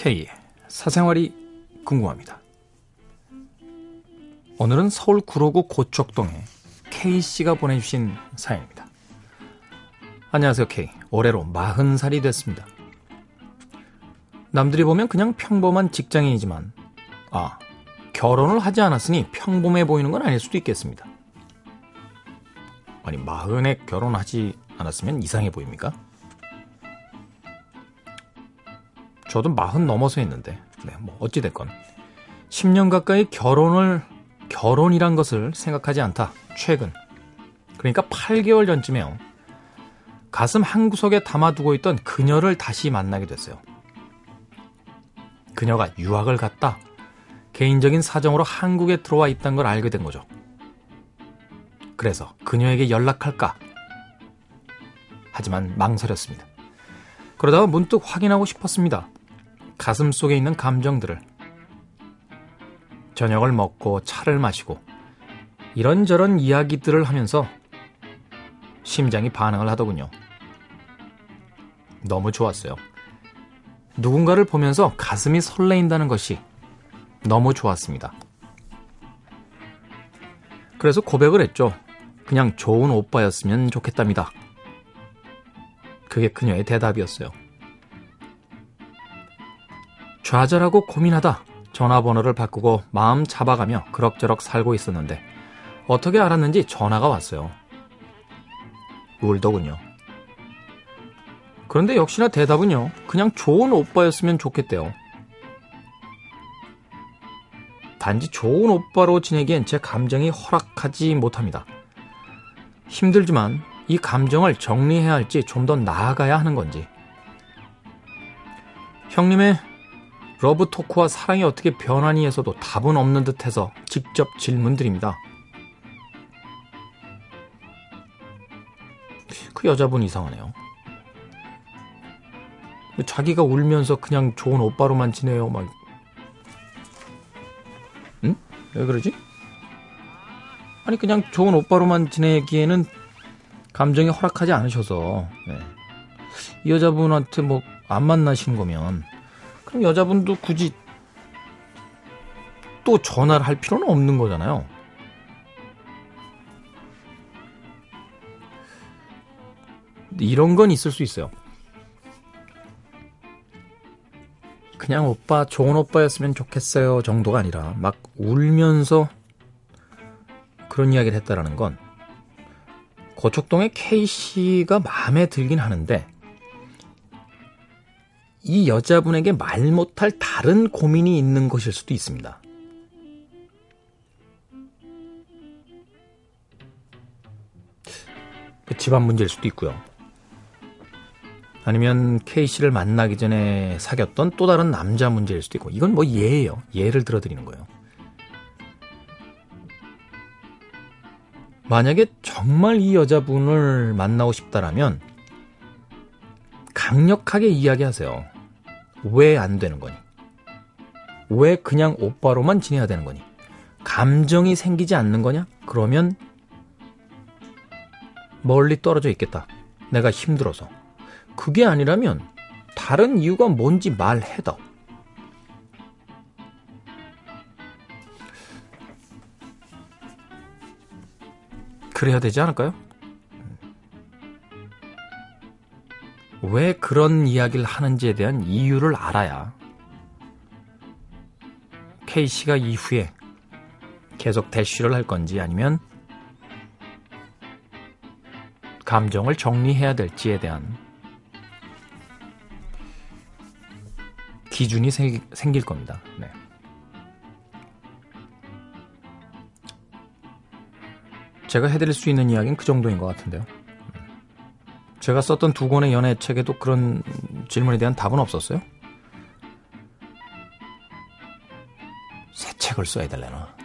K의 사생활이 궁금합니다. 오늘은 서울 구로구 고척동에 K씨가 보내주신 사연입니다. 안녕하세요, K. 올해로 40살이 됐습니다. 남들이 보면 그냥 평범한 직장인이지만, 아, 결혼을 하지 않았으니 평범해 보이는 건 아닐 수도 있겠습니다. 아니, 마흔에 결혼하지 않았으면 이상해 보입니까? 저도 마흔 넘어서 했는데, 네, 뭐, 어찌됐건. 10년 가까이 결혼을, 결혼이란 것을 생각하지 않다. 최근. 그러니까 8개월 전쯤에요. 가슴 한 구석에 담아두고 있던 그녀를 다시 만나게 됐어요. 그녀가 유학을 갔다. 개인적인 사정으로 한국에 들어와 있다는 걸 알게 된 거죠. 그래서 그녀에게 연락할까? 하지만 망설였습니다. 그러다가 문득 확인하고 싶었습니다. 가슴 속에 있는 감정들을. 저녁을 먹고 차를 마시고 이런저런 이야기들을 하면서 심장이 반응을 하더군요. 너무 좋았어요. 누군가를 보면서 가슴이 설레인다는 것이 너무 좋았습니다. 그래서 고백을 했죠. 그냥 좋은 오빠였으면 좋겠답니다. 그게 그녀의 대답이었어요. 좌절하고 고민하다 전화번호를 바꾸고 마음 잡아가며 그럭저럭 살고 있었는데 어떻게 알았는지 전화가 왔어요. 울더군요. 그런데 역시나 대답은요. 그냥 좋은 오빠였으면 좋겠대요. 단지 좋은 오빠로 지내기엔 제 감정이 허락하지 못합니다. 힘들지만 이 감정을 정리해야 할지 좀 더 나아가야 하는 건지. 형님의 love talk와 사랑이 어떻게 변하니에서도 답은 없는 듯해서 직접 질문드립니다. 그 여자분 이상하네요. 자기가 울면서 그냥 좋은 오빠로만 지내요. 막 응? 왜 그러지? 아니 그냥 좋은 오빠로만 지내기에는 감정이 허락하지 않으셔서 네. 이 여자분한테 뭐 안 만나시는 거면 그럼 여자분도 굳이 또 전화를 할 필요는 없는 거잖아요. 이런 건 있을 수 있어요. 그냥 오빠 좋은 오빠였으면 좋겠어요 정도가 아니라 막 울면서 그런 이야기를 했다라는 건 고척동의 K씨가 마음에 들긴 하는데 이 여자분에게 말 못할 다른 고민이 있는 것일 수도 있습니다. 그 집안 문제일 수도 있고요. 아니면 K씨를 만나기 전에 사귀었던 또 다른 남자 문제일 수도 있고, 이건 뭐 예예요. 예를 들어드리는 거예요. 만약에 정말 이 여자분을 만나고 싶다라면, 강력하게 이야기하세요. 왜 안 되는 거니? 왜 그냥 오빠로만 지내야 되는 거니? 감정이 생기지 않는 거냐? 그러면 멀리 떨어져 있겠다. 내가 힘들어서. 그게 아니라면 다른 이유가 뭔지 말해다. 그래야 되지 않을까요? 왜 그런 이야기를 하는지에 대한 이유를 알아야 K씨가 이후에 계속 대쉬를 할 건지 아니면 감정을 정리해야 될지에 대한 기준이 생길 겁니다. 네. 제가 해드릴 수 있는 이야기는 그 정도인 것 같은데요. 제가 썼던 두 권의 연애 책에도 그런 질문에 대한 답은 없었어요. 새 책을 써야 될래나.